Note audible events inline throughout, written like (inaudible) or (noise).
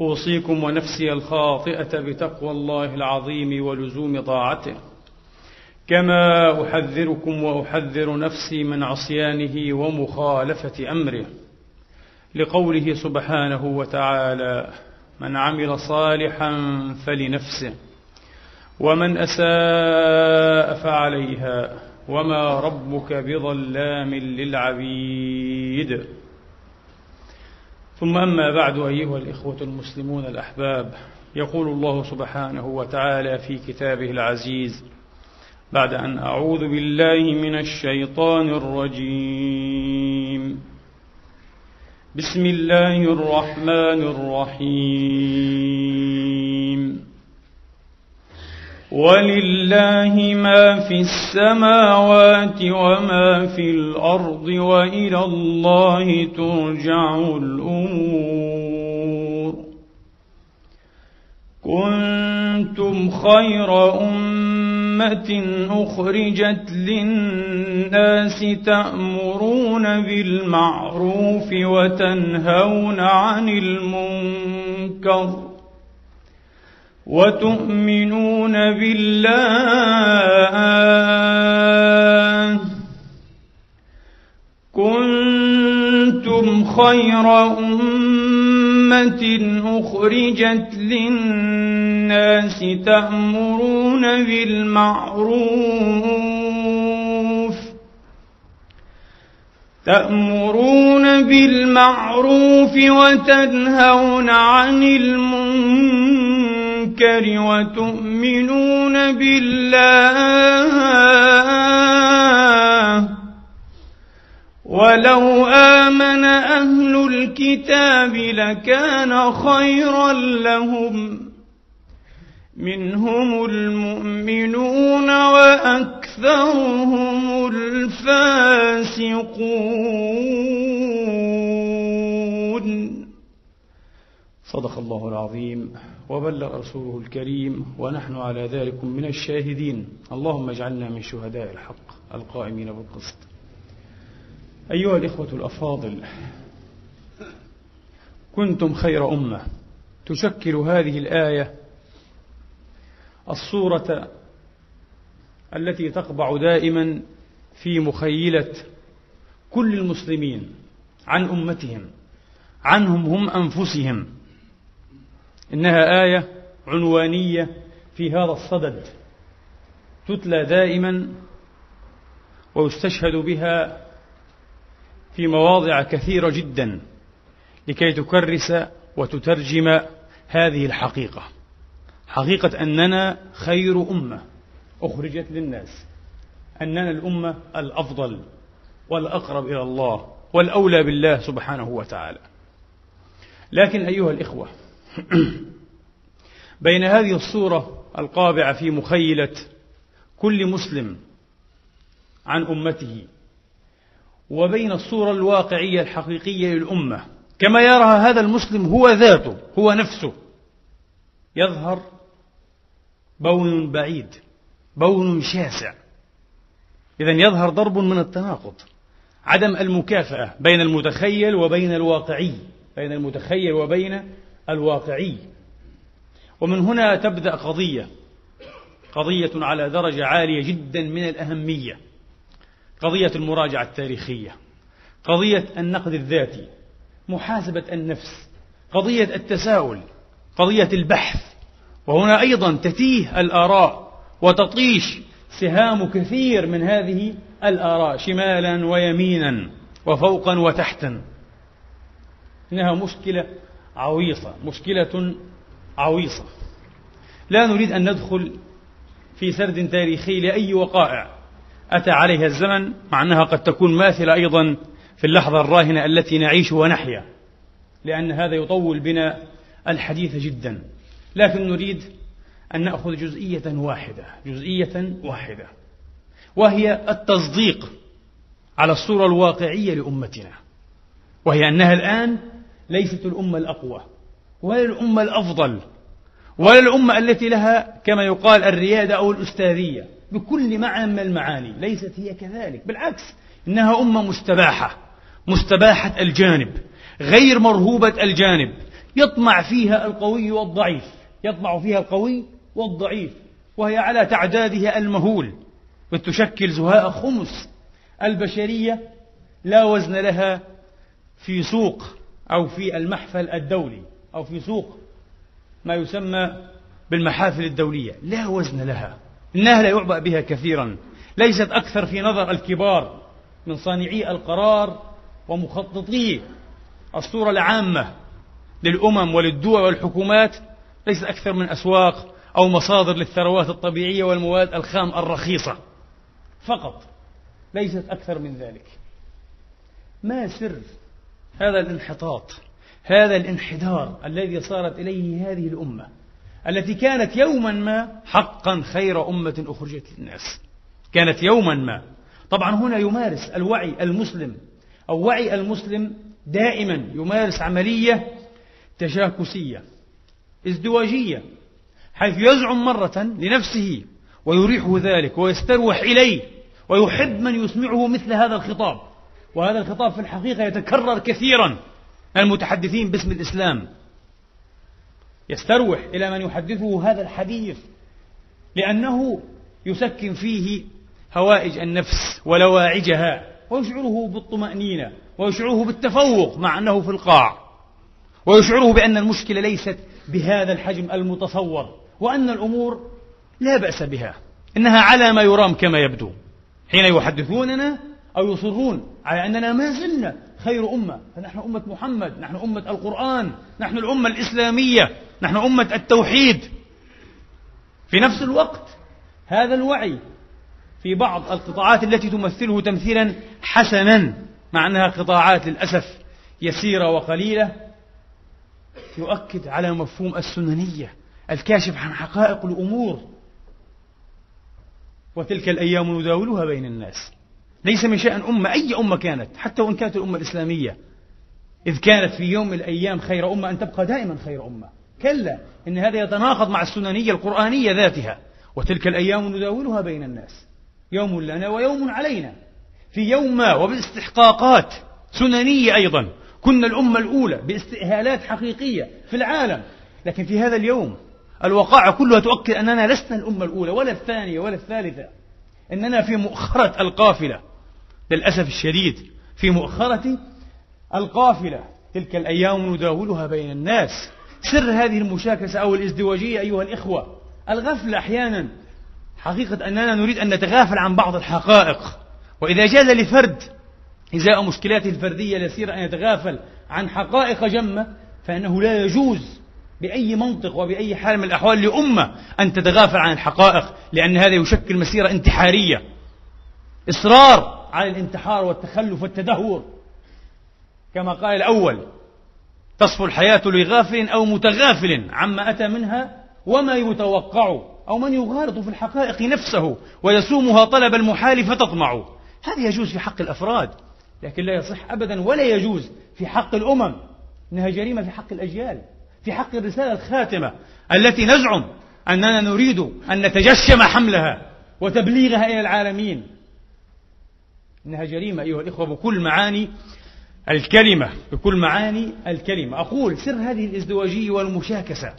أوصيكم ونفسي الخاطئة بتقوى الله العظيم ولزوم طاعته. كما أحذركم وأحذر نفسي من عصيانه ومخالفة أمره. لقوله سبحانه وتعالى من عمل صالحا فلنفسه ومن أساء فعليها وما ربك بظلام للعبيد. ثم أما بعد أيها الإخوة المسلمون الأحباب يقول الله سبحانه وتعالى في كتابه العزيز بعد أن أعوذ بالله من الشيطان الرجيم. بسم الله الرحمن الرحيم. ولله ما في السماوات وما في الأرض وإلى الله ترجع الأمور. كنتم خير أمة أخرجت للناس تأمرون بالمعروف وتنهون عن المنكر. وتؤمنون بالله. كنتم خير أمة أخرجت للناس تأمرون بالمعروف. تأمرون بالمعروف وتنهون عن المنكر. المنكر وتؤمنون بالله. ولو آمن أهل الكتاب لكان خيرا لهم. منهم المؤمنون وأكثرهم الفاسقون. صدق الله العظيم وبلغ رسوله الكريم ونحن على ذلك من الشاهدين. اللهم اجعلنا من شهداء الحق القائمين بالقسط. أيها الإخوة الأفاضل كنتم خير أمة. تشكل هذه الآية الصورة التي تقبع دائما في مخيلة كل المسلمين عن أمتهم عنهم هم أنفسهم. إنها آية عنوانية في هذا الصدد. تتلى دائما ويستشهد بها في مواضع كثيرة جدا لكي تكرس وتترجم هذه الحقيقة. حقيقة أننا خير أمة أخرجت للناس. أننا الأمة الأفضل والأقرب إلى الله والأولى بالله سبحانه وتعالى. لكن أيها الإخوة (clears throat) بين هذه الصورة القابعة في مخيلة كل مسلم عن أمته وبين الصورة الواقعية الحقيقية للأمة. كما يرى هذا المسلم هو ذاته هو نفسه. يظهر بون بعيد بون شاسع. إذا يظهر ضرب من التناقض عدم المكافأة بين المتخيل وبين الواقعي بين المتخيل وبين الواقعي. ومن هنا تبدأ قضية قضية على درجة عالية جدا من الأهمية قضية المراجعة التاريخية قضية النقد الذاتي محاسبة النفس قضية التساؤل قضية البحث وهنا أيضا تتيه الآراء وتطيش سهام كثير من هذه الآراء شمالا ويمينا وفوقا وتحتا. إنها مشكلة عويصة مشكلة عويصة. لا نريد أن ندخل في سرد تاريخي لأي وقائع أتى عليها الزمن مع أنها قد تكون ماثلة أيضا في اللحظة الراهنة التي نعيش ونحيا لأن هذا يطول بنا الحديث جدا. لكن نريد أن نأخذ جزئية واحدة جزئية واحدة وهي التصديق على الصورة الواقعية لأمتنا وهي أنها الآن ليست الأمة الأقوى ولا الأمة الأفضل ولا الأمة التي لها كما يقال الريادة أو الأستاذية بكل معنى من المعاني ليست هي كذلك بالعكس إنها أمة مستباحة مستباحة الجانب غير مرهوبة الجانب يطمع فيها القوي والضعيف يطمع فيها القوي والضعيف وهي على تعدادها المهول وتشكل زهاء خمس البشرية لا وزن لها في سوق أو في المحفل الدولي أو في سوق ما يسمى بالمحافل الدولية. لا وزن لها. إنها لا يعبأ بها كثيرا. ليست أكثر في نظر الكبار من صانعي القرار ومخططي. الصورة العامة للأمم وللدول والحكومات ليست أكثر من أسواق أو مصادر للثروات الطبيعية والمواد الخام الرخيصة. فقط ليست أكثر من ذلك. ما سر هذا الانحطاط هذا الانحدار الذي صارت إليه هذه الأمة التي كانت يوما ما حقا خير أمة أخرجت للناس. كانت يوما ما. طبعا هنا يمارس الوعي المسلم أو وعي المسلم دائما يمارس عملية تشاكسية ازدواجية حيث يزعم مرة لنفسه ويريحه ذلك ويستروح إليه ويحب من يسمعه مثل هذا الخطاب. وهذا الخطاب في الحقيقة يتكرر كثيرا. المتحدثين باسم الإسلام يستروح إلى من يحدثه هذا الحديث لأنه يسكن فيه هوائج النفس ولواعجها ويشعره بالطمأنينة ويشعره بالتفوق مع أنه في القاع ويشعره بأن المشكلة ليست بهذا الحجم المتصور وأن الأمور لا بأس بها إنها على ما يرام كما يبدو. حين يحدثوننا أو يصرون على أننا ما زلنا خير أمة. فنحن أمة محمد نحن أمة القرآن نحن الأمة الإسلامية نحن أمة التوحيد. في نفس الوقت هذا الوعي في بعض القطاعات التي تمثله تمثيلا حسنا مع أنها قطاعات للأسف يسيرة وقليلة يؤكد على مفهوم السننية الكاشف عن حقائق الأمور. وتلك الأيام نداولها بين الناس. ليس من شأن أمة أي أمة كانت حتى وإن كانت الأمة الإسلامية. إذ كانت في يوم من الأيام خير أمة أن تبقى دائما خير أمة. كلا إن هذا يتناقض مع السننية القرآنية ذاتها. وتلك الأيام نداولها بين الناس. يوم لنا ويوم علينا. في يوم ما وباستحقاقات سننية أيضا. كنا الأمة الأولى باستئهالات حقيقية في العالم. لكن في هذا اليوم الوقائع كلها تؤكد أننا لسنا الأمة الأولى ولا الثانية ولا الثالثة. إننا في مؤخرة القافلة. للأسف الشديد في مؤخرة القافلة تلك الأيام نداولها بين الناس. سر هذه المشاكسة أو الازدواجية أيها الإخوة الغفلة أحيانا. حقيقة أننا نريد أن نتغافل عن بعض الحقائق. وإذا جاز لفرد إزاء مشكلاته الفردية اليسيرة أن يتغافل عن حقائق جمة فإنه لا يجوز بأي منطق وبأي حال من الأحوال لأمة أن تتغافل عن الحقائق لأن هذا يشكل مسيرة انتحارية. إصرار على الانتحار والتخلف والتدهور. كما قال الأول تصفو الحياة لغافل أو متغافل عما أتى منها وما يتوقع أو من يغالط في الحقائق نفسه ويسومها طلب المحال فتطمع. هذا يجوز في حق الأفراد لكن لا يصح أبدا ولا يجوز في حق الأمم إنها جريمة في حق الأجيال في حق الرسالة الخاتمة التي نزعم أننا نريد أن نتجشم حملها وتبليغها إلى العالمين. إنها جريمة أيها الإخوة بكل معاني الكلمة بكل معاني الكلمة. أقول سر هذه الإزدواجية والمشاكسة.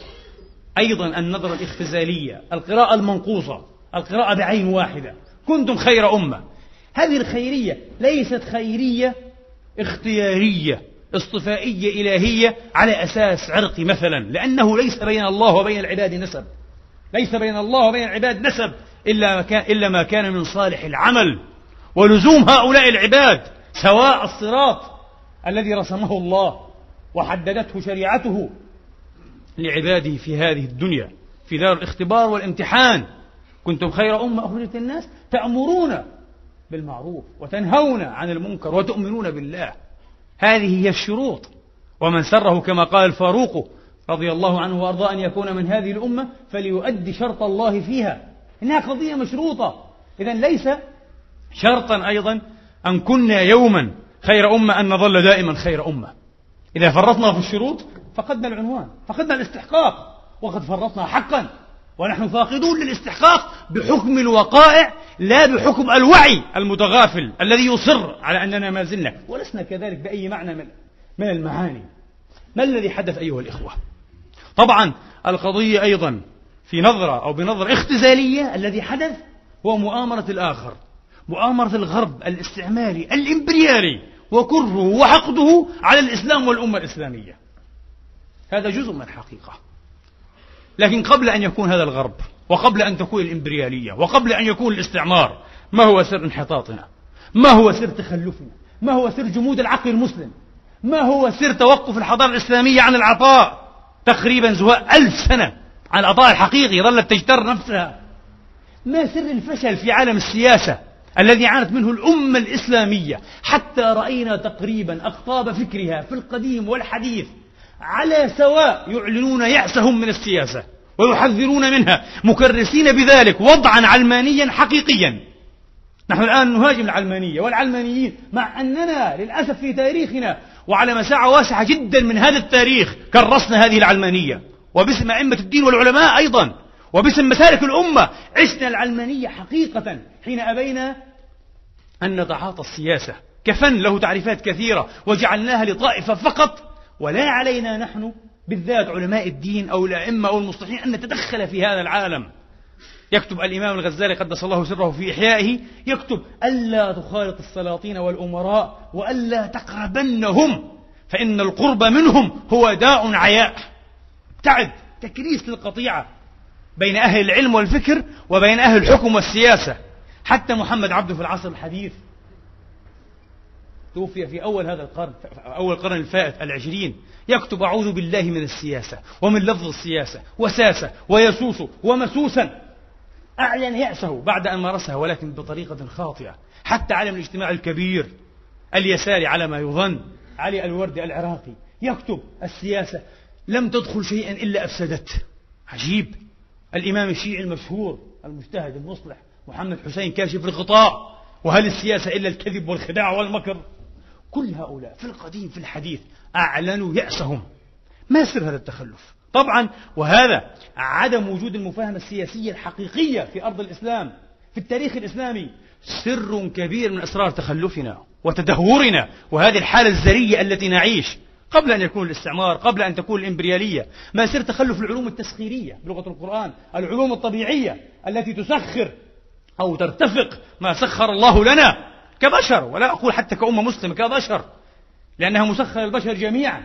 أيضا النظرة الاختزالية القراءة المنقوصة القراءة بعين واحدة. كنتم خير أمة. هذه الخيرية ليست خيرية اختيارية اصطفائية إلهية على أساس عرقي مثلا لأنه ليس بين الله وبين العباد نسب. ليس بين الله وبين العباد نسب إلا ما كان, إلا ما كان من صالح العمل. ولزوم هؤلاء العباد سواء الصراط الذي رسمه الله وحددته شريعته لعباده في هذه الدنيا في دار الاختبار والامتحان. كنتم خير أمة أخرجت الناس تأمرون بالمعروف وتنهون عن المنكر وتؤمنون بالله. هذه هي الشروط. ومن سره كما قال الفاروق رضي الله عنه وأرضاه أن يكون من هذه الأمة فليؤدي شرط الله فيها. إنها قضية مشروطة. اذا ليس شرطا أيضا أن كنا يوما خير أمة أن نظل دائما خير أمة. إذا فرطنا في الشروط فقدنا العنوان فقدنا الاستحقاق وقد فرطنا حقا. ونحن فاقدون للاستحقاق بحكم الوقائع لا بحكم الوعي المتغافل الذي يصر على أننا ما زلنا. ولسنا كذلك بأي معنى من, من المعاني. ما الذي حدث أيها الإخوة؟ طبعا القضية أيضا في نظرة أو بنظرة اختزالية الذي حدث هو مؤامرة الآخر. مؤامرة الغرب الاستعماري الإمبريالي وكره وحقده على الإسلام والأمة الإسلامية. هذا جزء من الحقيقة. لكن قبل أن يكون هذا الغرب وقبل أن تكون الإمبريالية وقبل أن يكون الاستعمار ما هو سر انحطاطنا؟ ما هو سر تخلفنا؟ ما هو سر جمود العقل المسلم؟ ما هو سر توقف الحضارة الإسلامية عن العطاء؟ تقريبا زواء ألف سنة عن العطاء الحقيقي ظلت تجتر نفسها. ما سر الفشل في عالم السياسة؟ الذي عانت منه الأمة الإسلامية. حتى رأينا تقريبا أقطاب فكرها في القديم والحديث. على سواء يعلنون يأسهم من السياسة ويحذرون منها. مكرسين بذلك وضعا علمانيا حقيقيا. نحن الآن نهاجم العلمانية والعلمانيين مع أننا للأسف في تاريخنا وعلى مساحة واسعة جدا من هذا التاريخ كرسنا هذه العلمانية. وباسم أئمة الدين والعلماء أيضا. وباسم مسالك الأمة عشنا العلمانية حقيقة حين أبينا أن نتعاطى السياسة. كفن له تعريفات كثيرة وجعلناها لطائفة فقط. ولا علينا نحن بالذات علماء الدين أو الأئمة أو المصلحين أن نتدخل في هذا العالم. يكتب الإمام الغزالي قدس الله سره في إحيائه يكتب ألا تخالط السلاطين والأمراء وألا تقربنهم فإن القرب منهم هو داء عياء. تعب تكريس للقطيعة. بين أهل العلم والفكر وبين أهل الحكم والسياسة. حتى محمد عبده في العصر الحديث. توفي في أول هذا القرن أول القرن الفائت العشرين. يكتب أعوذ بالله من السياسة ومن لفظ السياسة وساسة ويسوس ومسوسا. أعلن يأسه بعد أن مارسها ولكن بطريقة خاطئة. حتى علم الاجتماع الكبير اليساري على ما يظن علي الوردي العراقي. يكتب السياسة لم تدخل شيئا إلا أفسدته. عجيب. الإمام الشيعي المشهور المجتهد المصلح محمد حسين كاشف الغطاء. وهل السياسة إلا الكذب والخداع والمكر؟ كل هؤلاء في القديم في الحديث أعلنوا يأسهم. ما سر هذا التخلف؟ طبعا وهذا عدم وجود المفاهمة السياسية الحقيقية في أرض الإسلام في التاريخ الإسلامي. سر كبير من أسرار تخلفنا وتدهورنا وهذه الحالة الزرية التي نعيش. قبل أن يكون الاستعمار قبل أن تكون الإمبريالية ما سر تخلف العلوم التسخيرية بلغة القرآن العلوم الطبيعية التي تسخر أو ترتفق ما سخر الله لنا كبشر ولا أقول حتى كأمة مسلمة كبشر لأنها مسخرة للبشر جميعا.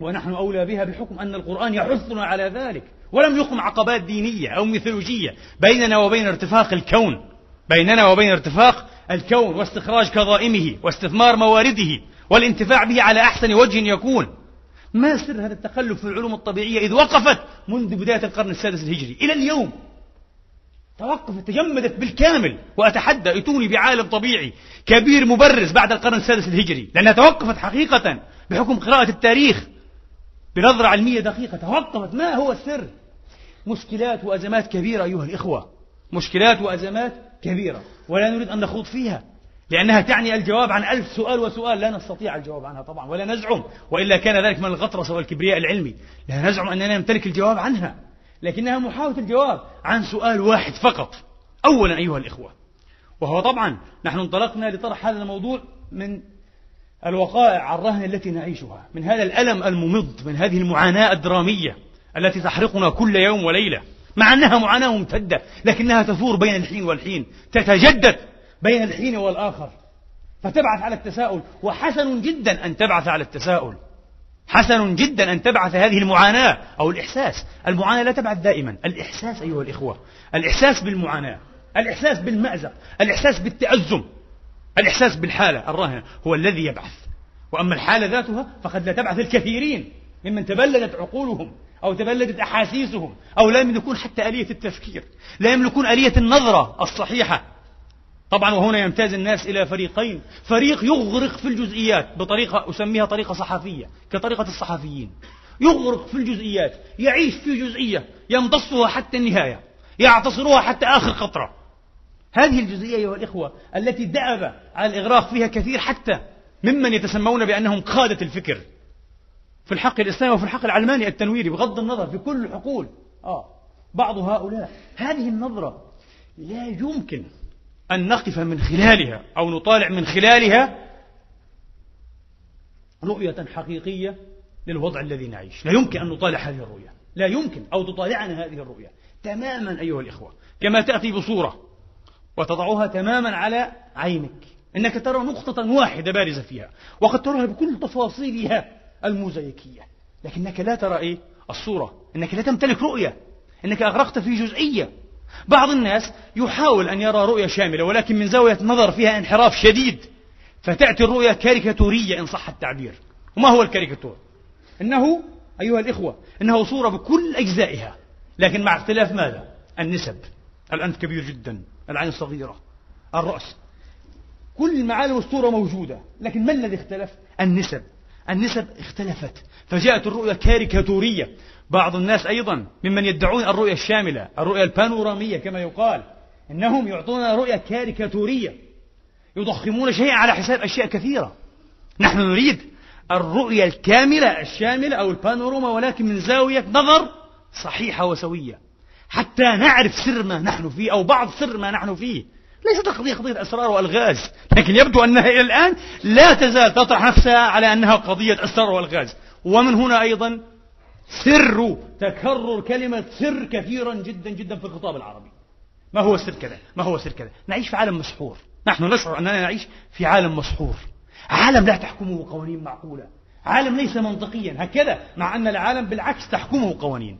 ونحن أولى بها بحكم أن القرآن يحثنا على ذلك ولم يقم عقبات دينية أو ميثولوجية بيننا وبين ارتفاق الكون بيننا وبين ارتفاق الكون واستخراج كظائمه واستثمار موارده. والانتفاع به على أحسن وجه يكون. ما سر هذا التخلف في العلوم الطبيعية إذ وقفت منذ بداية القرن السادس الهجري إلى اليوم. توقفت تجمدت بالكامل وأتحدى أتوني بعالم طبيعي كبير مبرز بعد القرن السادس الهجري لأنها توقفت حقيقة بحكم قراءة التاريخ بنظرة علمية دقيقة. توقفت. ما هو السر؟ مشكلات وأزمات كبيرة أيها الإخوة مشكلات وأزمات كبيرة ولا نريد أن نخوض فيها. لأنها تعني الجواب عن ألف سؤال وسؤال لا نستطيع الجواب عنها طبعا ولا نزعم وإلا كان ذلك من الغطرسة والكبرياء العلمي. لا نزعم أننا نمتلك الجواب عنها لكنها محاولة الجواب عن سؤال واحد فقط. أولا أيها الإخوة وهو طبعا نحن انطلقنا لطرح هذا الموضوع من الوقائع الرهنة التي نعيشها من هذا الألم الممض من هذه المعاناة الدرامية التي تحرقنا كل يوم وليلة. مع أنها معاناة ممتدة لكنها تثور بين الحين والحين تتجدد بين الحين والآخر. فتبعث على التساؤل. وحسن جدا أن تبعث على التساؤل. حسن جدا أن تبعث هذه المعاناة أو الإحساس. المعاناة لا تبعث دائما. الإحساس أيها الإخوة. الإحساس بالمعاناة. الإحساس بالمأزق. الإحساس بالتأزم. الإحساس بالحالة. الراهنة هو الذي يبعث. وأما الحالة ذاتها فقد لا تبعث الكثيرين ممن تبلدت عقولهم أو تبلدت أحاسيسهم أو لا يملكون حتى آلية التفكير. لا يملكون آلية النظرة الصحيحة. طبعا وهنا يمتاز الناس إلى فريقين. فريق يغرق في الجزئيات بطريقة أسميها طريقة صحفية كطريقة الصحفيين. يغرق في الجزئيات يعيش في جزئية يمتصها حتى النهاية يعتصرها حتى آخر قطرة. هذه الجزئية أيها الإخوة التي دأب على الإغراق فيها كثير حتى ممن يتسمون بأنهم قادة الفكر. في الحق الإسلامي وفي الحق العلماني التنويري بغض النظر في كل الحقول آه بعض هؤلاء. هذه النظرة لا يمكن أن نقف من خلالها أو نطالع من خلالها رؤية حقيقية للوضع الذي نعيش. لا يمكن أن نطالع هذه الرؤية. لا يمكن أو تطالعنا هذه الرؤية تماما أيها الإخوة. كما تأتي بصورة وتضعها تماما على عينك. إنك ترى نقطة واحدة بارزة فيها وقد تراها بكل تفاصيلها الموزايكية لكنك لا ترى إيه؟ الصورة. إنك لا تمتلك رؤية. إنك أغرقت في جزئية. بعض الناس يحاول أن يرى رؤية شاملة ولكن من زاوية نظر فيها انحراف شديد فتأتي الرؤية كاريكاتورية إن صح التعبير وما هو الكاريكاتور؟ إنه أيها الإخوة إنه صورة بكل أجزائها لكن مع اختلاف ماذا؟ النسب الأنف كبير جدا العين صغيرة الرأس كل معالم الصورة موجودة لكن ما الذي اختلف؟ النسب النسب اختلفت فجاءت الرؤية كاريكاتورية. بعض الناس أيضا ممن يدعون الرؤية الشاملة الرؤية البانورامية كما يقال إنهم يعطون رؤية كاريكاتورية يضخمون شيئا على حساب أشياء كثيرة. نحن نريد الرؤية الكاملة الشاملة أو البانوراما ولكن من زاوية نظر صحيحة وسوية. حتى نعرف سر ما نحن فيه أو بعض سر ما نحن فيه. ليست قضية قضية أسرار وألغاز لكن يبدو أنها إلى الآن لا تزال تطرح نفسها على أنها قضية أسرار وألغاز. ومن هنا أيضا سر تكرر كلمة سر كثيرا جدا جدا في الخطاب العربي. ما هو سر كذا؟ ما هو سر كذا؟ نعيش في عالم مسحور. نحن نشعر أننا نعيش في عالم مسحور. عالم لا تحكمه قوانين معقولة. عالم ليس منطقيا. هكذا مع أن العالم بالعكس تحكمه قوانين.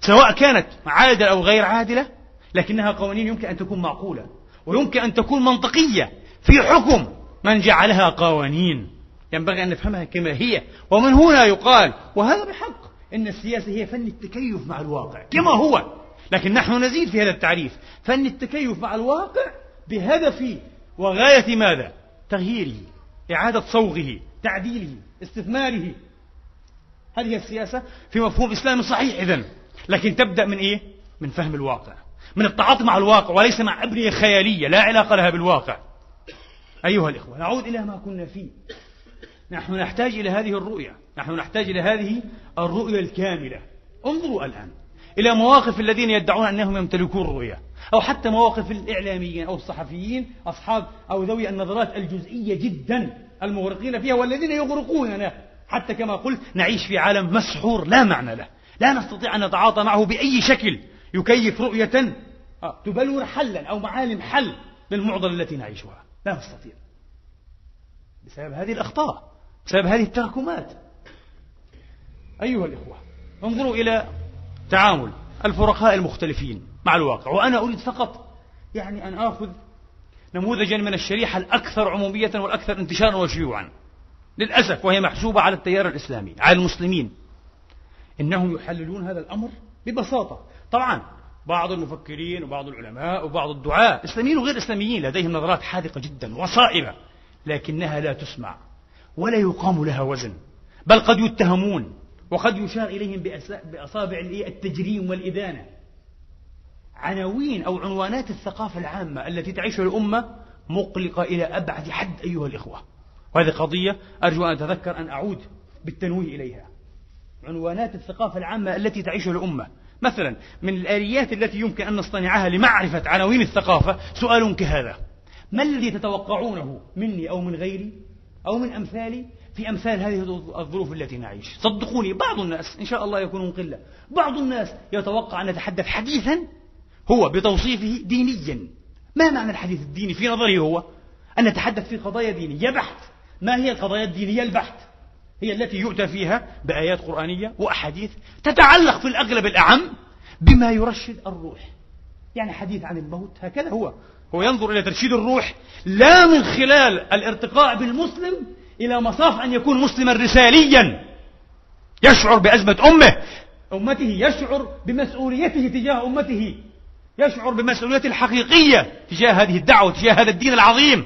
سواء كانت عادلة أو غير عادلة لكنها قوانين يمكن أن تكون معقولة. ويمكن أن تكون منطقية في حكم من جعلها قوانين. ينبغي أن نفهمها كما هي. ومن هنا يقال وهذا بحق إن السياسة هي فن التكيف مع الواقع كما هو. لكن نحن نزيد في هذا التعريف. فن التكيف مع الواقع بهدف وغاية ماذا؟ تغييره إعادة صوغه تعديله استثماره. هذه السياسة في مفهوم إسلامي صحيح إذن. لكن تبدأ من إيه؟ من فهم الواقع. من التعاطي مع الواقع وليس مع أبنية خيالية لا علاقة لها بالواقع. أيها الإخوة نعود إلى ما كنا فيه. نحن نحتاج إلى هذه الرؤية. نحن نحتاج إلى هذه الرؤية الكاملة. انظروا الآن إلى مواقف الذين يدعون أنهم يمتلكون الرؤية أو حتى مواقف الإعلاميين أو الصحفيين أصحاب أو ذوي النظرات الجزئية جدا المغرقين فيها والذين يغرقوننا حتى كما قلت نعيش في عالم مسحور لا معنى له. لا نستطيع أن نتعاطى معه بأي شكل. يكيف رؤية آه، تبلور حلا أو معالم حل للمعضلة التي نعيشها. لا نستطيع. بسبب هذه الأخطاء بسبب هذه التراكمات. أيها الإخوة انظروا إلى تعامل الفرقاء المختلفين مع الواقع. وأنا أريد فقط يعني أن آخذ نموذجا من الشريحة الأكثر عمومية والأكثر انتشارا وشيوعا. للأسف وهي محسوبة على التيار الإسلامي على المسلمين. إنهم يحللون هذا الأمر ببساطة. طبعا بعض المفكرين وبعض العلماء وبعض الدعاة إسلاميين وغير إسلاميين لديهم نظرات حاذقة جدا وصائبة لكنها لا تسمع ولا يقام لها وزن بل قد يتهمون وقد يشار إليهم بأصابع التجريم والإدانة. عناوين أو عنوانات الثقافة العامة التي تعيشها الأمة مقلقة إلى أبعد حد أيها الإخوة. وهذه قضية أرجو أن أتذكر أن أعود بالتنويه إليها. عنوانات الثقافة العامة التي تعيشها الأمة مثلا من الآليات التي يمكن أن نصطنعها لمعرفة عناوين الثقافة سؤال كهذا. ما الذي تتوقعونه مني أو من غيري أو من أمثالي في أمثال هذه الظروف التي نعيش؟ صدقوني بعض الناس إن شاء الله يكونون قلة بعض الناس يتوقع أن نتحدث حديثا هو بتوصيفه دينيا. ما معنى الحديث الديني؟ في نظره هو أن نتحدث في قضايا دينية بحت. ما هي القضايا الدينية؟ البحت. هي التي يؤتى فيها بآيات قرآنية وأحاديث تتعلق في الأغلب الأعم بما يرشد الروح. يعني حديث عن الموت هكذا هو. هو ينظر إلى ترشيد الروح لا من خلال الارتقاء بالمسلم إلى مصاف أن يكون مسلما رساليا. يشعر بأزمة أمه. أمته يشعر بمسؤوليته تجاه أمته. يشعر بمسؤوليته الحقيقية تجاه هذه الدعوة تجاه هذا الدين العظيم.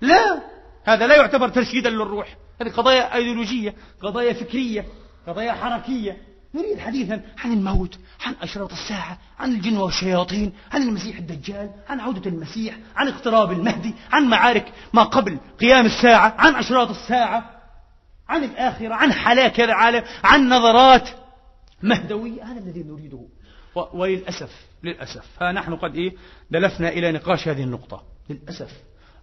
لا هذا لا يعتبر ترشيدا للروح. هذه قضايا أيديولوجية قضايا فكرية قضايا حركية. نريد حديثا عن الموت عن أشراط الساعة عن الجن والشياطين عن المسيح الدجال عن عودة المسيح عن اقتراب المهدي عن معارك ما قبل قيام الساعة عن أشراط الساعة عن الآخرة عن حلاك هذا العالم عن نظرات مهدوية. هذا الذي نريده. وللأسف للأسف. ها نحن قد إيه؟ دلفنا إلى نقاش هذه النقطة. للأسف.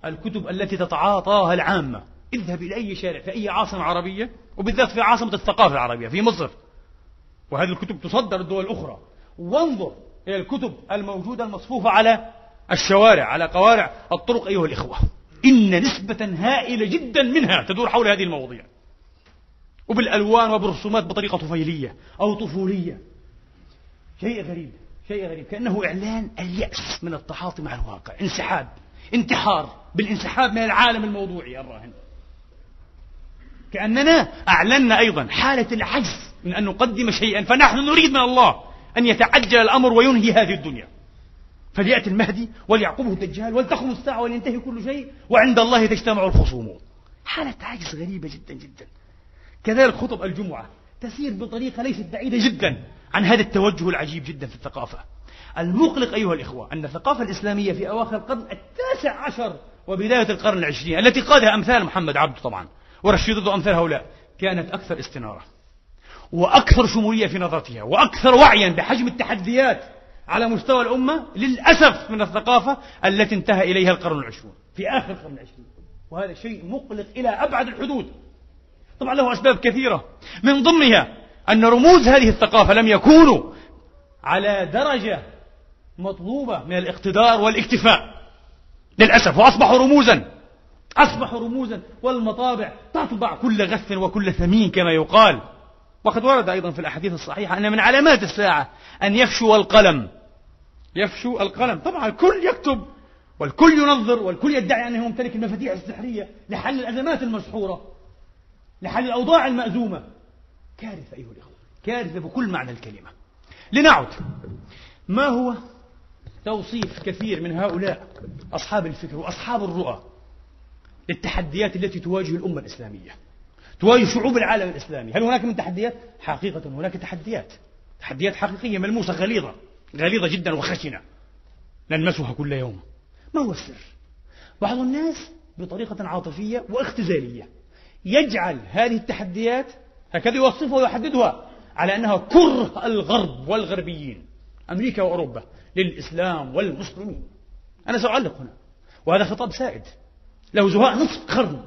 الكتب التي تتعاطاها العامة اذهب إلى أي شارع في أي عاصمة عربية وبالذات في عاصمة الثقافة العربية في مصر. وهذه الكتب تصدر الدول الأخرى. وانظر إلى الكتب الموجودة المصفوفة على الشوارع على قوارع الطرق أيها الإخوة. إن نسبة هائلة جدا منها تدور حول هذه المواضيع. وبالألوان وبالرسومات بطريقة طفيلية أو طفولية. شيء غريب شيء غريب. كأنه إعلان اليأس من التعاطي مع الواقع. انسحاب انتحار. بالانسحاب من العالم الموضوعي الراهن. كأننا أعلنا أيضا حالة العجز من أن نقدم شيئا فنحن نريد من الله أن يتعجل الأمر وينهي هذه الدنيا. فليأتي المهدي وليعقبه الدجال ولتقم الساعة ولينتهي كل شيء وعند الله تجتمع الخصوم. حالة عجز غريبة جدا جدا. كذلك خطب الجمعة تسير بطريقة ليست بعيدة جدا عن هذا التوجه العجيب جدا في الثقافة. المقلق أيها الإخوة أن الثقافة الإسلامية في أواخر القرن التاسع عشر وبداية القرن العشرين التي قادها أمثال محمد عبده طبعا. ورشيدته أمثال هؤلاء كانت أكثر استنارة وأكثر شمولية في نظرتها وأكثر وعيا بحجم التحديات على مستوى الأمة للأسف من الثقافة التي انتهى إليها القرن العشرون في آخر القرن العشرين. وهذا شيء مقلق إلى أبعد الحدود. طبعا له أسباب كثيرة. من ضمنها أن رموز هذه الثقافة لم يكونوا على درجة مطلوبة من الاقتدار والاكتفاء للأسف وأصبحوا رموزا. أصبحوا رموزا والمطابع تطبع كل غث وكل ثمين كما يقال. وقد ورد أيضا في الأحاديث الصحيحة أن من علامات الساعة أن يفشو القلم. يفشو القلم. طبعا الكل يكتب والكل ينظر والكل يدعي أنه يمتلك المفاتيح السحرية لحل الأزمات المسحورة لحل الأوضاع المأزومة. كارثة أيها الأخوة كارثة بكل معنى الكلمة. لنعد. ما هو توصيف كثير من هؤلاء أصحاب الفكر وأصحاب الرؤى؟ للتحديات التي تواجه الأمة الإسلامية. تواجه شعوب العالم الإسلامي. هل هناك من تحديات؟ حقيقة هناك تحديات. تحديات حقيقية ملموسة غليظة. غليظة جدا وخشنة. نلمسها كل يوم. ما هو السر؟ بعض الناس بطريقة عاطفية واختزالية يجعل هذه التحديات هكذا يوصفها ويحددها على أنها كره الغرب والغربيين. أمريكا وأوروبا للإسلام والمسلمين. أنا سأعلق هنا. وهذا خطاب سائد. له زهاء نصف قرن.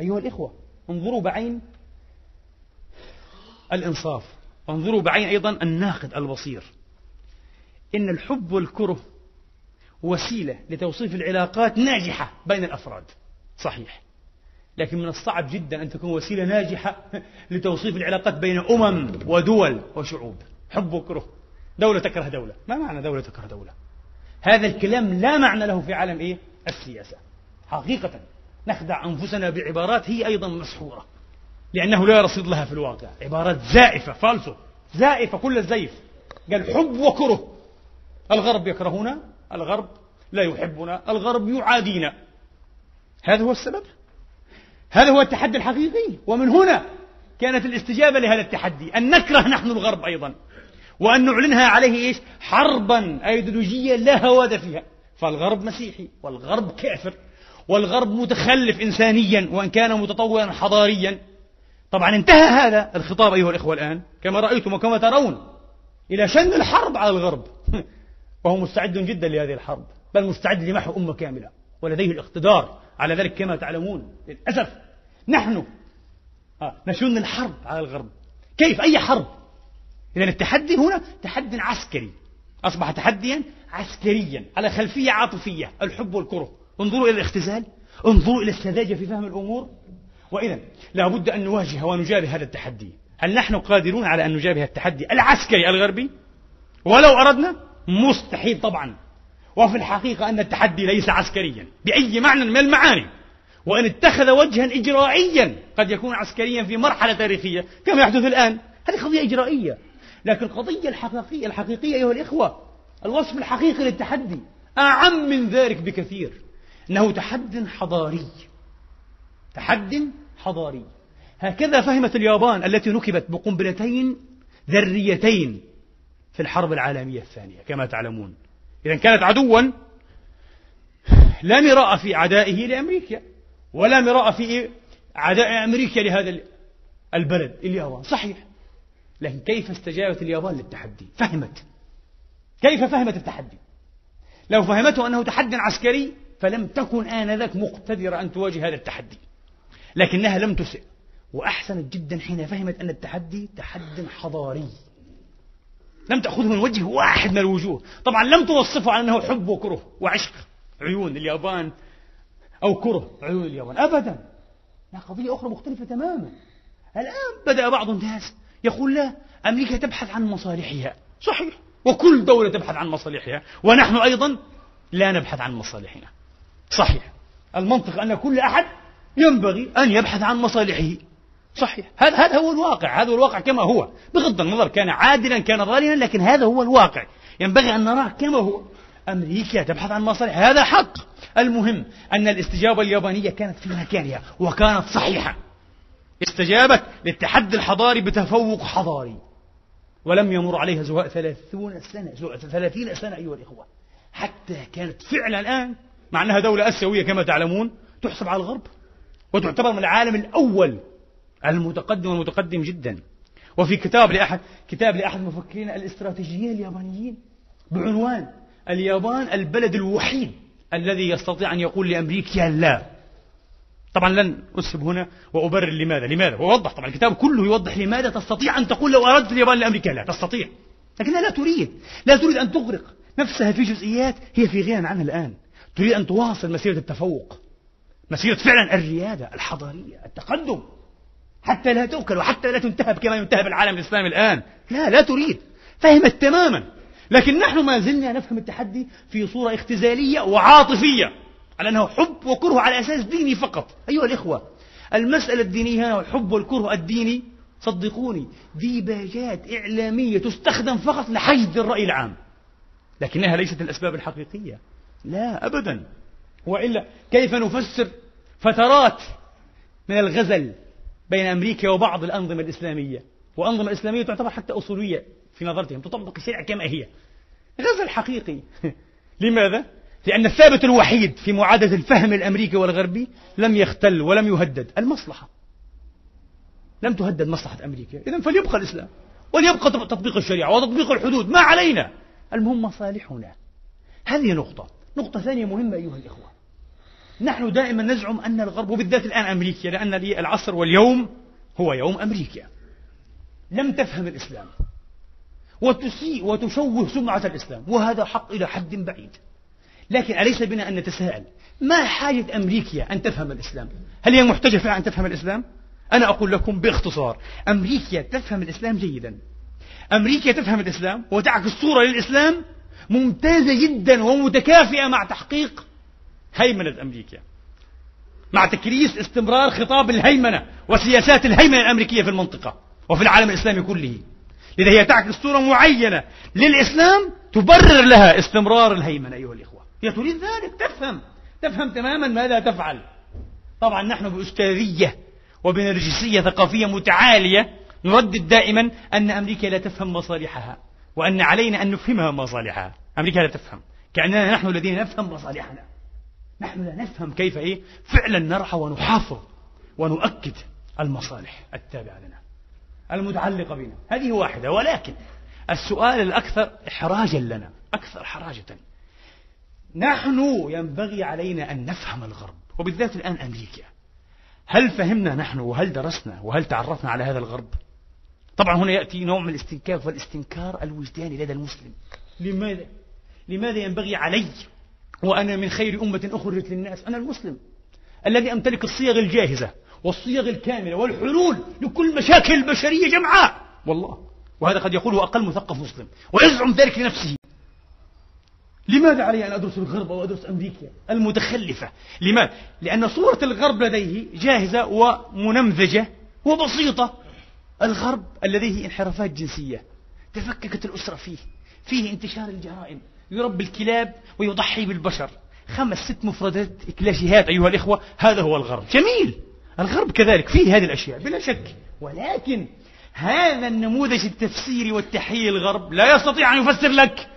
أيها الإخوة انظروا بعين الإنصاف. وانظروا بعين أيضا الناقد البصير. إن الحب والكره وسيلة لتوصيف العلاقات ناجحة بين الأفراد. صحيح. لكن من الصعب جدا أن تكون وسيلة ناجحة لتوصيف العلاقات بين أمم ودول وشعوب. حب وكره. دولة تكره دولة. ما معنى دولة تكره دولة؟ هذا الكلام لا معنى له في عالم إيه؟ السياسة. حقيقة نخدع أنفسنا بعبارات هي أيضا مسحورة. لأنه لا رصيد لها في الواقع. عبارات زائفة فالصو زائفة كل الزيف. قال حب وكره. الغرب يكرهنا الغرب لا يحبنا الغرب يعادينا. هذا هو السبب. هذا هو التحدي الحقيقي. ومن هنا كانت الاستجابة لهذا التحدي. أن نكره نحن الغرب أيضا. وأن نعلنها عليه إيش؟ حربا. أيديولوجية لا هواد فيها. فالغرب مسيحي والغرب كافر. والغرب متخلف إنسانيا وإن كان متطورا حضاريا. طبعا انتهى هذا الخطاب أيها الإخوة الآن كما رأيتم وكما ترون إلى شن الحرب على الغرب؟ (laughs) وهو مستعد جدا لهذه الحرب بل مستعد لمحو أمة كاملة ولديه الاقتدار على ذلك كما تعلمون للأسف. نحن نشن الحرب على الغرب. كيف؟ أي حرب؟ إذا التحدي هنا تحدي عسكري أصبح تحديا عسكريا على خلفية عاطفية الحب والكره. انظروا إلى الاختزال. انظروا إلى السذاجة في فهم الأمور. وإذا لابد أن نواجه ونجابه هذا التحدي. هل نحن قادرون على أن نجابه التحدي العسكري الغربي؟ ولو أردنا؟ مستحيل طبعا. وفي الحقيقة أن التحدي ليس عسكريا بأي معنى من المعاني. وإن اتخذ وجها إجرائيا قد يكون عسكريا في مرحلة تاريخية كما يحدث الآن. هذه قضية إجرائية. لكن القضية الحقيقية الحقيقية أيها الإخوة الوصف الحقيقي للتحدي أعم من ذلك بكثير. أنه تحد حضاري. تحد حضاري. هكذا فهمت اليابان التي نكبت بقنبلتين ذريتين في الحرب العالمية الثانية كما تعلمون. إذا كانت عدوا لا مراء في عدائه لأمريكا ولا مراء في عداء أمريكا لهذا البلد اليابان. صحيح. لكن كيف استجابت اليابان للتحدي؟ فهمت. كيف فهمت التحدي؟ لو فهمته أنه تحدي عسكري فلم تكن آنذاك مقتدرة أن تواجه هذا التحدي. لكنها لم تسئ. وأحسنت جدا حين فهمت أن التحدي تحد حضاري. لم تأخذه من وجه واحد من الوجوه. طبعا لم توصفه على أنه حب وكره وعشق عيون اليابان أو كره عيون اليابان. أبدا. لا قضية أخرى مختلفة تماما. الآن بدأ بعض الناس يقول لا أمريكا تبحث عن مصالحها. صحيح. وكل دولة تبحث عن مصالحها. ونحن أيضا لا نبحث عن مصالحنا. صحيح. المنطق أن كل أحد ينبغي أن يبحث عن مصالحه. صحيح. هذا هذا هو الواقع. هذا هو الواقع كما هو. بغض النظر كان عادلا كان ظالما لكن هذا هو الواقع. ينبغي أن نراه كما هو. أمريكا تبحث عن مصالح. هذا حق. المهم أن الاستجابة اليابانية كانت في مكانها وكانت صحيحة. استجابت للتحدي الحضاري بتفوق حضاري. ولم يمر عليها زواء ثلاثون سنة زواء ثلاثين سنة أيها الإخوة. حتى كانت فعلا الآن مع أنها دولة آسيوية كما تعلمون تحسب على الغرب وتعتبر من العالم الأول المتقدم والمتقدم جدا. وفي كتاب لأحد كتاب لأحد المفكرين الاستراتيجيين اليابانيين بعنوان اليابان البلد الوحيد الذي يستطيع أن يقول لأمريكا لا. طبعا لن أسهب هنا وأبرر لماذا. لماذا؟ وأوضح طبعا الكتاب كله يوضح لماذا تستطيع أن تقول لو أردت اليابان لأمريكا لا. تستطيع. لكنها لا تريد. لا تريد أن تغرق نفسها في جزئيات هي في غنى عنها الآن. تريد أن تواصل مسيرة التفوق مسيرة فعلا الريادة الحضارية التقدم. حتى لا تؤكل وحتى لا تنتهب كما ينتهب العالم الإسلامي الآن. لا لا تريد. فهمت تماما. لكن نحن ما زلنا نفهم التحدي في صورة اختزالية وعاطفية على أنه حب وكره على أساس ديني فقط. أيها الإخوة المسألة الدينية هنا والحب والكره الديني. صدقوني ديباجات إعلامية تستخدم فقط لحشد الرأي العام. لكنها ليست الأسباب الحقيقية. لا. أبدا. وإلا كيف نفسر فترات من الغزل بين أمريكا وبعض الأنظمة الإسلامية؟ وأنظمة الإسلامية تعتبر حتى أصولية في نظرتهم تطبق الشريعة كما هي. غزل حقيقي. (laughs) لماذا؟ لأن الثابت الوحيد في معادلة الفهم الأمريكي والغربي لم يختل ولم يهدد المصلحة. لم تهدد مصلحة أمريكا. إذا فليبقى الإسلام وليبقى تطبيق الشريعة وتطبيق الحدود. ما علينا؟ المهم مصالحنا. هذه نقطة. نقطة ثانية مهمة أيها الإخوة. نحن دائما نزعم أن الغرب وبالذات الآن أمريكا لأن العصر واليوم هو يوم أمريكا. لم تفهم الإسلام. وتسيء وتشوه سمعة الإسلام. وهذا حق إلى حد بعيد. لكن أليس بنا أن نتساءل؟ ما حاجة أمريكا أن تفهم الإسلام؟ هل هي محتاجة فعلا أن تفهم الإسلام؟ أنا أقول لكم باختصار. أمريكا تفهم الإسلام جيدا. أمريكا تفهم الإسلام وتعكس صورة للإسلام ممتازة جدا ومتكافئة مع تحقيق هيمنة أمريكا. مع تكريس استمرار خطاب الهيمنة وسياسات الهيمنة الأمريكية في المنطقة وفي العالم الإسلامي كله. لذا هي تعكس صورة معينة للإسلام تبرر لها استمرار الهيمنة أيها الإخوة. هي تريد ذلك تفهم. تفهم تماما ماذا تفعل. طبعا نحن بأستاذية وبنرجسية ثقافية متعالية نردد دائما أن أمريكا لا تفهم مصالحها وأن علينا أن نفهمها مصالحها. أمريكا لا تفهم. كأننا نحن الذين نفهم مصالحنا. نحن لا نفهم كيف إيه؟ فعلا نرعى ونحافظ ونؤكد المصالح التابعة لنا المتعلقة بنا. هذه واحدة. ولكن السؤال الأكثر إحراجا لنا أكثر حراجة. نحن ينبغي علينا أن نفهم الغرب وبالذات الآن أمريكا. هل فهمنا نحن وهل درسنا وهل تعرفنا على هذا الغرب؟ طبعا هنا يأتي نوع من الاستنكاف والاستنكار الوجداني لدى المسلم. لماذا؟ لماذا ينبغي علي وأنا من خير أمة أخرجت للناس؟ أنا المسلم الذي أمتلك الصيغ الجاهزة والصيغ الكاملة والحلول لكل مشاكل البشرية جمعاء. والله. وهذا قد يقوله أقل مثقف مسلم. ويزعم ذلك لنفسه. لماذا علي أن أدرس الغرب أو أدرس أمريكا المتخلفة؟ لماذا؟ لأن صورة الغرب لديه جاهزة ومنمذجة وبسيطة. الغرب الذي انحرافات جنسية تفككت الأسرة فيه. فيه انتشار الجرائم. يربي الكلاب ويضحي بالبشر. خمس ست مفردات كلاشيهات أيها الإخوة هذا هو الغرب. جميل. الغرب كذلك فيه هذه الأشياء بلا شك. ولكن هذا النموذج التفسيري والتحليل الغرب لا يستطيع أن يفسر لك.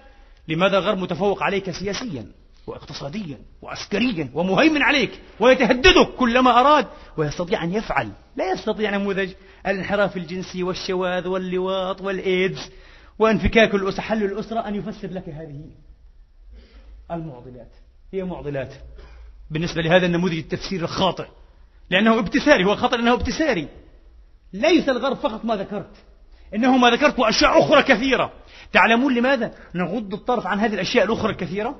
لماذا الغرب متفوق عليك سياسيا واقتصاديا وعسكريا ومهيمن عليك ويتهددك كلما أراد ويستطيع أن يفعل؟ لا يستطيع نموذج الانحراف الجنسي والشواذ واللواط والإيدز. وانفكاك الأسرة حل الأسرة أن يفسر لك هذه المعضلات. هي معضلات. بالنسبة لهذا النموذج التفسير الخاطئ. لأنه ابتساري هو خطأ لأنه ابتساري. ليس الغرب فقط ما ذكرت إنه ما ذكرت أشياء أخرى كثيرة. تعلمون لماذا؟ نغض الطرف عن هذه الأشياء الأخرى الكثيرة؟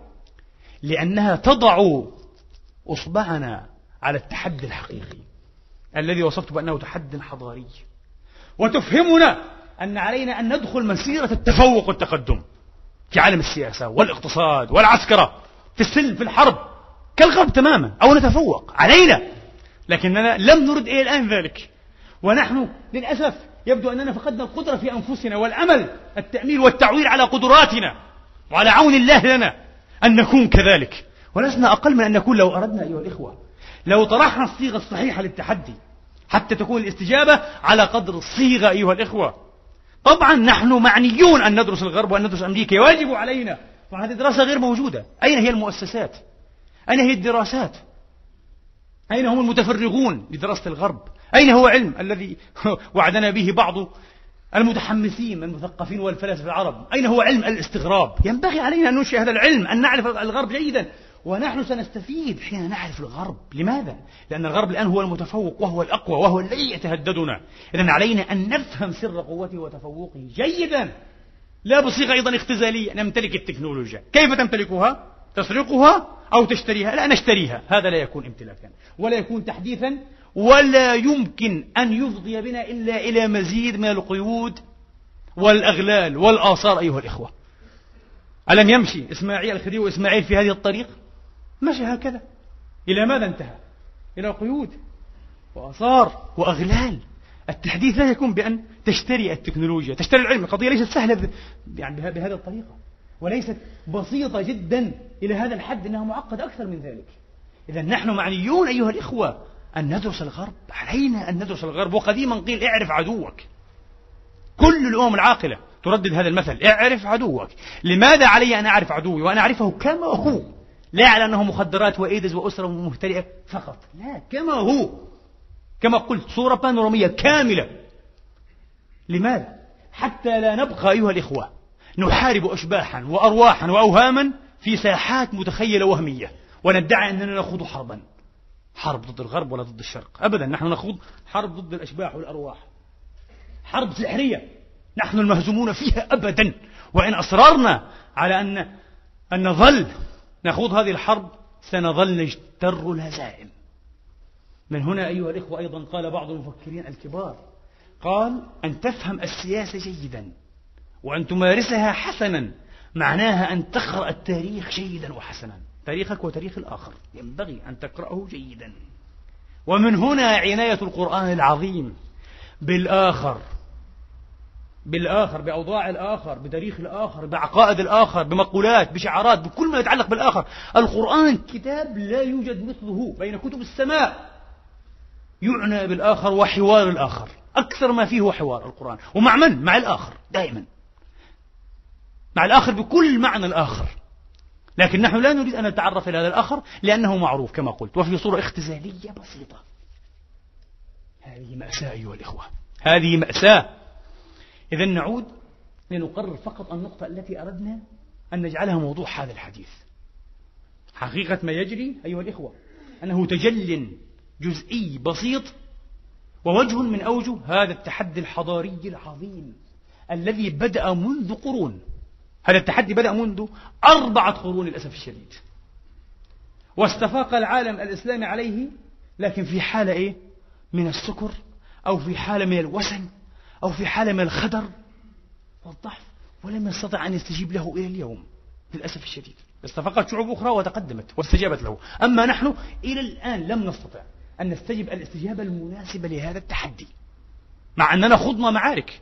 لأنها تضع أصبعنا على التحدي الحقيقي الذي وصفت بأنه تحد حضاري. وتفهمنا أن علينا أن ندخل مسيرة التفوق والتقدم في عالم السياسة والاقتصاد والعسكرة في السلم في الحرب كالغرب تماما أو نتفوق علينا. لكننا لم نرد إلى الآن ذلك. ونحن للأسف يبدو أننا فقدنا القدرة في أنفسنا والأمل التأميل والتعويل على قدراتنا وعلى عون الله لنا أن نكون كذلك. ولسنا أقل من أن نكون لو أردنا أيها الإخوة لو طرحنا الصيغة الصحيحة للتحدي حتى تكون الاستجابة على قدر الصيغة أيها الإخوة. طبعا نحن معنيون أن ندرس الغرب وأن ندرس أمريكا. يجب علينا. طبعا هذه الدراسة غير موجودة. أين هي المؤسسات؟ أين هي الدراسات؟ أين هم المتفرغون لدراسة الغرب؟ أين هو علم الذي (laughs) وعدنا به بعض المتحمسين المثقفين والفلاسفة العرب؟ أين هو علم الاستغراب؟ ينبغي علينا أن ننشئ هذا العلم أن نعرف الغرب جيدا. ونحن سنستفيد حين نعرف الغرب. لماذا؟ لأن الغرب الآن هو المتفوق وهو الأقوى وهو الذي يتهددنا. إذا علينا أن نفهم سر قوته وتفوقه جيدا. لا بصيغة أيضا اختزالية. نمتلك التكنولوجيا. كيف تمتلكها؟ تسرقها أو تشتريها؟ لا نشتريها. هذا لا يكون امتلاكا ولا يكون تحديثا ولا يمكن أن يفضي بنا إلا إلى مزيد من القيود والأغلال والآثار أيها الإخوة. ألم يمشي إسماعيل الخديوي وإسماعيل في هذه الطريق؟ مشى هكذا. إلى ماذا انتهى؟ إلى قيود وآثار وأغلال. التحديث لا يكون بأن تشتري التكنولوجيا. تشتري العلم. القضية ليست سهلة يعني بهذه الطريقة. وليست بسيطة جدا. إلى هذا الحد أنها معقدة أكثر من ذلك. إذا نحن معنيون أيها الإخوة أن ندرس الغرب. علينا أن ندرس الغرب. وقديما قيل اعرف عدوك. كل الأمم العاقلة تردد هذا المثل. اعرف عدوك. لماذا علي أن أعرف عدوي وأنا أعرفه كما هو لا على أنه مخدرات وإيدز وأسرة مهترئة فقط. لا كما هو. كما قلت صورة بانورامية كاملة. لماذا؟ حتى لا نبقى أيها الإخوة نحارب أشباحا وأرواحا وأوهاما في ساحات متخيلة وهمية وندعي أننا نخوض حربا. حرب ضد الغرب ولا ضد الشرق. أبدا نحن نخوض حرب ضد الأشباح والأرواح. حرب سحرية. نحن المهزومون فيها أبدا. وإن أصررنا على أن أن نظل نخوض هذه الحرب سنظل نجتر الهزائم. من هنا أيها الإخوة أيضا قال بعض المفكرين الكبار قال أن تفهم السياسة جيدا وأن تمارسها حسنا معناها أن تقرأ التاريخ جيدا وحسنا. تاريخك وتاريخ الآخر. ينبغي أن تقرأه جيدا. ومن هنا عناية القرآن العظيم بالآخر. بالآخر بأوضاع الآخر بتاريخ الآخر بعقائد الآخر بمقولات بشعارات بكل ما يتعلق بالآخر. القرآن كتاب لا يوجد مثله بين كتب السماء. يعنى بالآخر وحوار الآخر. أكثر ما فيه هو حوار القرآن. ومع من؟ مع الآخر دائما. مع الآخر بكل معنى الآخر. لكن نحن لا نريد أن نتعرف إلى هذا الآخر لأنه معروف كما قلت. وفي صورة اختزالية بسيطة. هذه مأساة أيها الإخوة. هذه مأساة إذا نعود لنقرر فقط النقطة التي أردنا أن نجعلها موضوع هذا الحديث. حقيقة ما يجري أيها الإخوة أنه تجل جزئي بسيط ووجه من أوجه هذا التحدي الحضاري العظيم الذي بدأ منذ قرون. هذا التحدي بدأ منذ أربعة قرون للأسف الشديد. واستفاق العالم الإسلامي عليه لكن في حالة إيه؟ من السكر أو في حالة من الوسن أو في حالة من الخدر والضعف ولم يستطع أن يستجيب له إلى اليوم للأسف الشديد. استفقت شعوب أخرى وتقدمت واستجابت له. أما نحن إلى الآن لم نستطع أن نستجب الاستجابة المناسبة لهذا التحدي مع أننا خضنا معارك.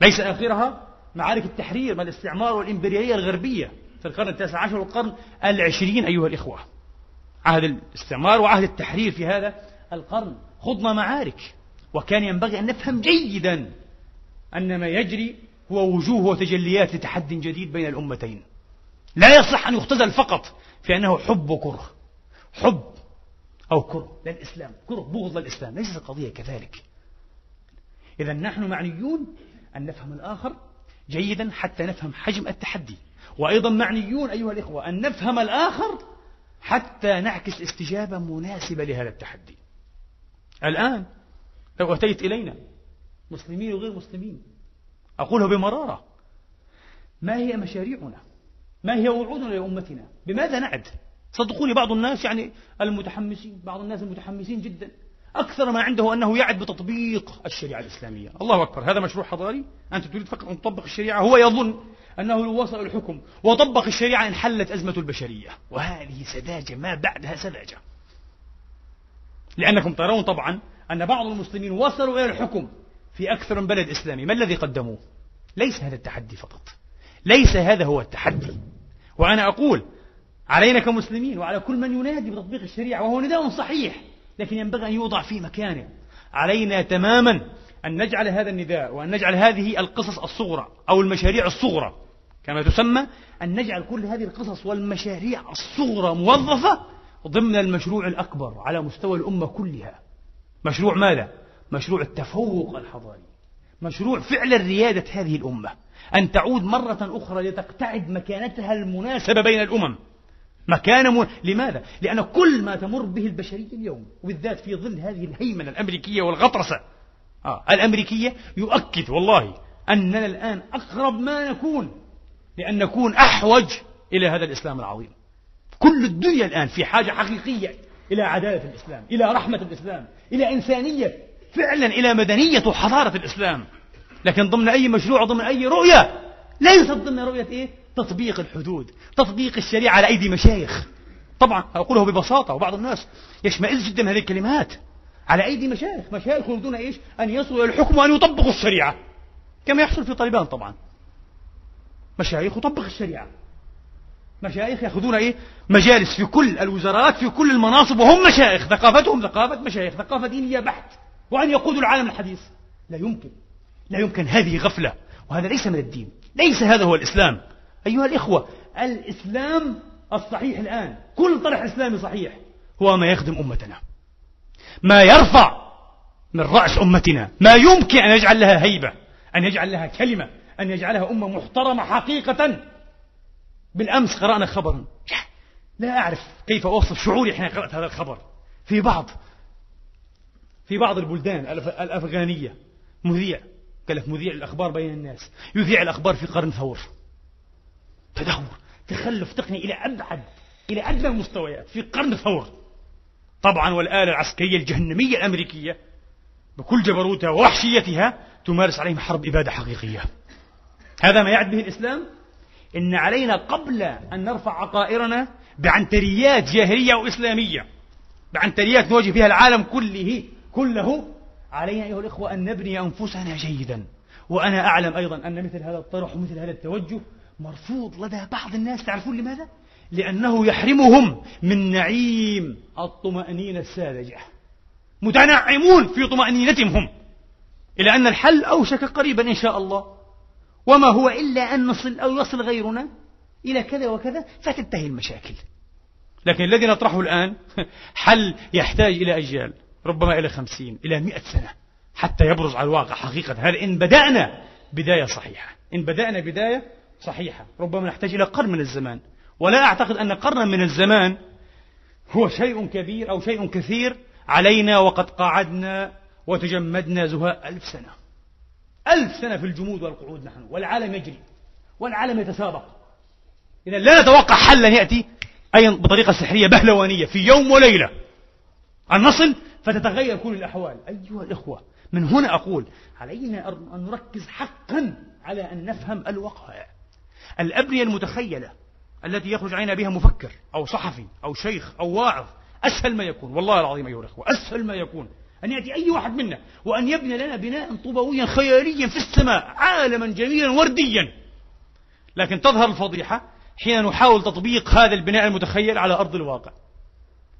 ليس آخرها معارك التحرير من الاستعمار والإمبريالية الغربية في القرن التاسع عشر والقرن العشرين أيها الإخوة. عهد الاستعمار وعهد التحرير في هذا القرن خضنا معارك. وكان ينبغي أن نفهم جيدا أن ما يجري هو وجوه وتجليات لتحد جديد بين الأمتين. لا يصح أن يختزل فقط في أنه حب وكره حب أو كره للإسلام. كره بغض للإسلام. ليست القضية كذلك. إذا نحن معنيون أن نفهم الآخر جيدا حتى نفهم حجم التحدي. وأيضا معنيون أيها الإخوة أن نفهم الآخر حتى نعكس استجابة مناسبة لهذا التحدي. الآن لو أتيت إلينا. مسلمين وغير مسلمين. أقوله بمرارة. ما هي مشاريعنا؟ ما هي وعودنا لأمتنا بماذا نعد؟ صدقوني بعض الناس يعني المتحمسين بعض الناس المتحمسين جدا. أكثر ما عنده أنه يعد بتطبيق الشريعة الإسلامية. الله أكبر. هذا مشروع حضاري؟ أنت تريد فقط أن تطبق الشريعة؟ هو يظن أنه لو وصل الحكم. وطبق الشريعة انحلت أزمة البشرية. وهذه سذاجة ما بعدها سذاجة. لأنكم ترون طبعا أن بعض المسلمين وصلوا إلى الحكم في أكثر من بلد إسلامي. ما الذي قدموه؟ ليس هذا التحدي فقط. ليس هذا هو التحدي. وأنا أقول علينا كمسلمين وعلى كل من ينادي بتطبيق الشريعة وهو نداء صحيح لكن ينبغي أن يوضع في مكانه. علينا تماما أن نجعل هذا النداء وأن نجعل هذه القصص الصغرى أو المشاريع الصغرى كما تسمى أن نجعل كل هذه القصص والمشاريع الصغرى موظفة ضمن المشروع الأكبر على مستوى الأمة كلها. مشروع ماذا؟ مشروع التفوق الحضاري. مشروع فعلا ريادة هذه الأمة. أن تعود مرة أخرى لتقتعد مكانتها المناسبة بين الأمم. مكان م... لماذا؟ لأن كل ما تمر به البشرية اليوم وبالذات في ظل هذه الهيمنة الأمريكية والغطرسة. آه الأمريكية يؤكد والله أننا الآن أقرب ما نكون لأن نكون أحوج إلى هذا الإسلام العظيم. كل الدنيا الآن في حاجة حقيقية إلى عدالة الإسلام إلى رحمة الإسلام إلى إنسانية فعلا إلى مدنية وحضارة الإسلام. لكن ضمن أي مشروع ضمن أي رؤية ليست ضمن رؤية إيه؟ تطبيق الحدود تطبيق الشريعة على أيدي مشايخ. طبعا أقوله ببساطة وبعض الناس يشمئز جدا هذه الكلمات على أيدي مشايخ. مشايخ يريدون إيش؟ أن يصلوا إلى الحكم وأن يطبقوا الشريعة كما يحصل في طالبان طبعا. مشايخ يطبق الشريعة. مشايخ يأخذون إيه؟ مجالس في كل الوزارات في كل المناصب وهم مشايخ. ثقافتهم ثقافة مشايخ ثقافة دينية بحت. وأن يقودوا العالم الحديث لا يمكن. لا يمكن هذه غفلة. وهذا ليس من الدين. ليس هذا هو الإسلام. أيها الإخوة الإسلام الصحيح الآن. كل طرح إسلامي صحيح. هو ما يخدم أمتنا. ما يرفع من رأس أمتنا. ما يمكن أن يجعل لها هيبة أن يجعل لها كلمة أن يجعلها أمة محترمة حقيقة. بالأمس قرأنا خبرا لا أعرف كيف أوصف شعوري حين قرأت هذا الخبر. في بعض في بعض البلدان الأفغانية مذيع لك مذيع الأخبار بين الناس يذيع الأخبار في قرن ثور. تدهور تخلف تقني إلى أبعد إلى أدنى المستويات في قرن ثور. طبعا والآلة العسكرية الجهنمية الأمريكية بكل جبروتها ووحشيتها تمارس عليهم حرب إبادة حقيقية. هذا ما يعد به الإسلام؟ إن علينا قبل أن نرفع عقائرنا بعنتريات جاهلية وإسلامية. بعنتريات نواجه فيها العالم كله كله. علينا أيها الإخوة أن نبني أنفسنا جيدا. وأنا أعلم أيضا أن مثل هذا الطرح ومثل هذا التوجه مرفوض لدى بعض الناس. تعرفون لماذا؟ لأنه يحرمهم من نعيم الطمأنينة الساذجة. متنعمون في طمأنينتهم. هم إلى أن الحل أوشك قريبا إن شاء الله. وما هو إلا أن نصل أو يصل غيرنا إلى كذا وكذا فتنتهي المشاكل. لكن الذي نطرحه الآن حل يحتاج إلى أجيال ربما إلى خمسين إلى مئة سنة حتى يبرز على الواقع حقيقة. هذا إن بدأنا بداية صحيحة؟ إن بدأنا بداية صحيحة ربما نحتاج إلى قرن من الزمان. ولا أعتقد أن قرنا من الزمان هو شيء كبير أو شيء كثير علينا وقد قعدنا وتجمدنا زهاء ألف سنة. ألف سنة في الجمود والقعود نحن والعالم يجري والعالم يتسابق. إذا لا نتوقع حلا يأتي أي بطريقة سحرية بهلوانية في يوم وليلة. أن نصل فتتغير كل الأحوال. أيها الإخوة من هنا أقول علينا أن نركز حقا على أن نفهم الوقائع الأبنية المتخيلة التي يخرج علينا بها مفكر أو صحفي أو شيخ أو واعظ أسهل ما يكون. والله العظيم أيها الأخوة أسهل ما يكون. أن يأتي أي واحد منا وأن يبني لنا بناء طوبويا خياليا في السماء عالما جميلا ورديا. لكن تظهر الفضيحة حين نحاول تطبيق هذا البناء المتخيل على أرض الواقع.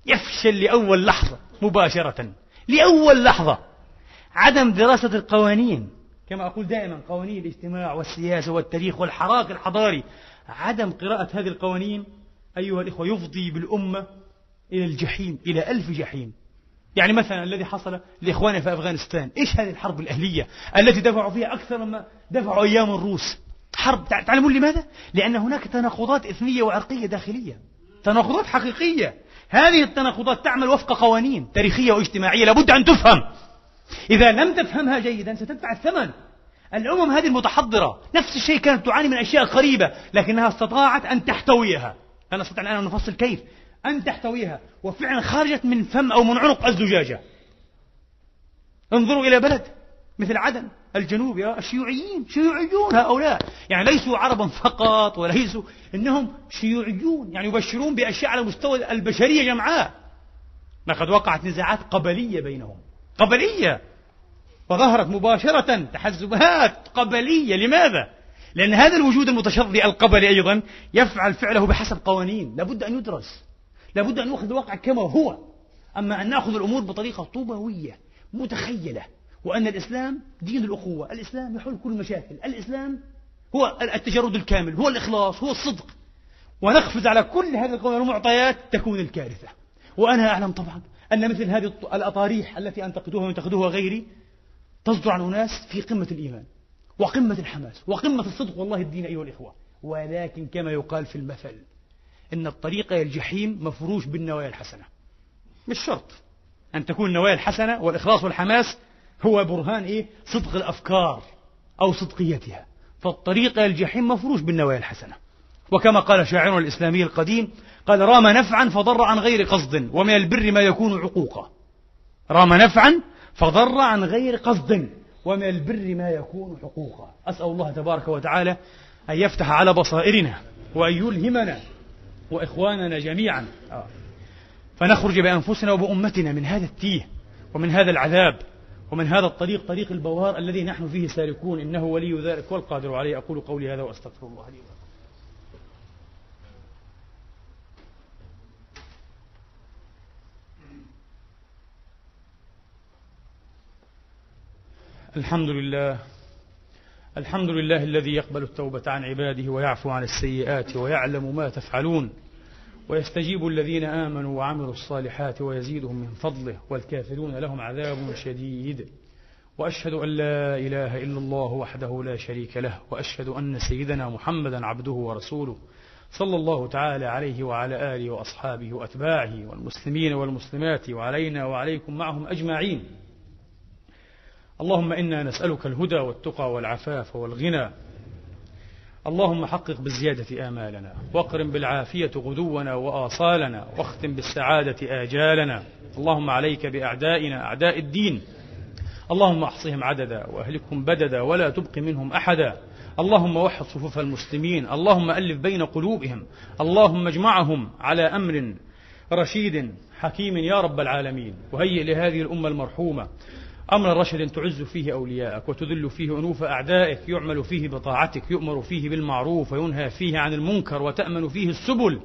يفشل لأول لحظة مباشرة. لأول لحظة. عدم دراسة القوانين. كما أقول دائما قوانين الاجتماع والسياسة والتاريخ والحراك الحضاري. عدم قراءة هذه القوانين أيها الإخوة يفضي بالأمة إلى الجحيم إلى ألف جحيم. يعني مثلا الذي حصل لإخواننا في أفغانستان إيش هذه الحرب الأهلية التي دفعوا فيها أكثر مما دفعوا أيام الروس؟ حرب تعلمون لماذا؟ لأن هناك تناقضات إثنية وعرقية داخلية تناقضات حقيقية. هذه التناقضات تعمل وفق قوانين تاريخية واجتماعية لابد أن تفهم. إذا لم تفهمها جيدا ستدفع الثمن. الأمم هذه المتحضرة نفس الشيء كانت تعاني من أشياء قريبة لكنها استطاعت أن تحتويها. لا نستطيع الآن أن نفصل كيف. أن تحتويها. وفعلا خرجت من فم أو من عنق الزجاجة. انظروا إلى بلد مثل عدن الجنوب يا الشيوعيين. شيوعيون هؤلاء. يعني ليسوا عربا فقط وليسوا إنهم شيوعيون. يعني يبشرون بأشياء على مستوى البشرية جمعاء لقد وقعت نزاعات قبلية بينهم. قبلية. وظهرت مباشرة تحزبات قبلية. لماذا؟ لأن هذا الوجود المتشظي القبلي أيضا يفعل فعله بحسب قوانين. لابد أن يدرس. لابد أن نأخذ الواقع كما هو. أما أن نأخذ الأمور بطريقة طوبوية متخيلة. وأن الإسلام دين الأخوة. الإسلام يحل كل المشاكل. الإسلام هو التجرد الكامل هو الإخلاص هو الصدق. ونقفز على كل هذه والمعطيات تكون الكارثة. وأنا أعلم طبعا أن مثل هذه الأطاريح التي أنتقدوها وينتقدوها غيري تصدر عن أناس في قمة الإيمان وقمة الحماس وقمة الصدق. والله الدين أيها الإخوة. ولكن كما يقال في المثل إن الطريق إلى الجحيم مفروش بالنوايا الحسنة. مش شرط. أن تكون النوايا الحسنة والإخلاص والحماس هو برهان إيه؟ صدق الأفكار أو صدقيتها. فالطريق إلى الجحيم مفروش بالنوايا الحسنة. وكما قال شاعرنا الإسلامي القديم قال رام نفعا فضر عن غير قصد ومن البر ما يكون عقوقا. رام نفعا فضر عن غير قصد ومن البر ما يكون حقوقا أسأل الله تبارك وتعالى أن يفتح على بصائرنا وأن يلهمنا وإخواننا جميعا. فنخرج بأنفسنا وبأمتنا من هذا التيه ومن هذا العذاب ومن هذا الطريق طريق البوار الذي نحن فيه سالكون إنه ولي ذلك والقادر عليه. أقول قولي هذا وأستغفر الله لي الحمد لله الحمد لله الذي يقبل التوبة عن عباده ويعفو عن السيئات ويعلم ما تفعلون ويستجيب الذين آمنوا وعملوا الصالحات ويزيدهم من فضله والكافرون لهم عذاب شديد وأشهد أن لا إله إلا الله وحده لا شريك له وأشهد أن سيدنا محمدا عبده ورسوله صلى الله تعالى عليه وعلى آله وأصحابه وأتباعه والمسلمين والمسلمات وعلينا وعليكم معهم أجمعين اللهم إنا نسألك الهدى والتقى والعفاف والغنى. اللهم حقق بالزيادة آمالنا واقرم بالعافية غدونا وآصالنا واختم بالسعادة آجالنا. اللهم عليك بأعدائنا أعداء الدين. اللهم أحصهم عددا وأهلكهم بددا ولا تبق منهم أحدا. اللهم وحد صفوف المسلمين. اللهم ألف بين قلوبهم. اللهم اجمعهم على أمر رشيد حكيم يا رب العالمين. وهيئ لهذه الأمة المرحومة. أمر رشد تعز فيه أولياءك وتذل فيه أنوف أعدائك يعمل فيه بطاعتك يؤمر فيه بالمعروف وينهى فيه عن المنكر وتأمن فيه السبل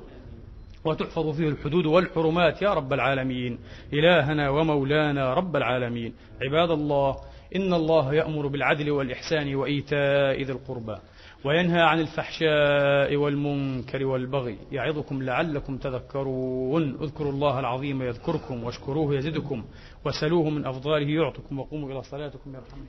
وتحفظ فيه الحدود والحرمات. يا رب العالمين إلهنا ومولانا رب العالمين. عباد الله إن الله يأمر بالعدل والإحسان وإيتاء ذي القربى وينهى عن الفحشاء والمنكر والبغي. يعظكم لعلكم تذكرون. اذكروا الله العظيم يذكركم واشكروه يزدكم. وسلوه من أفضاله يعطكم وقوموا إلى صلاتكم يرحمني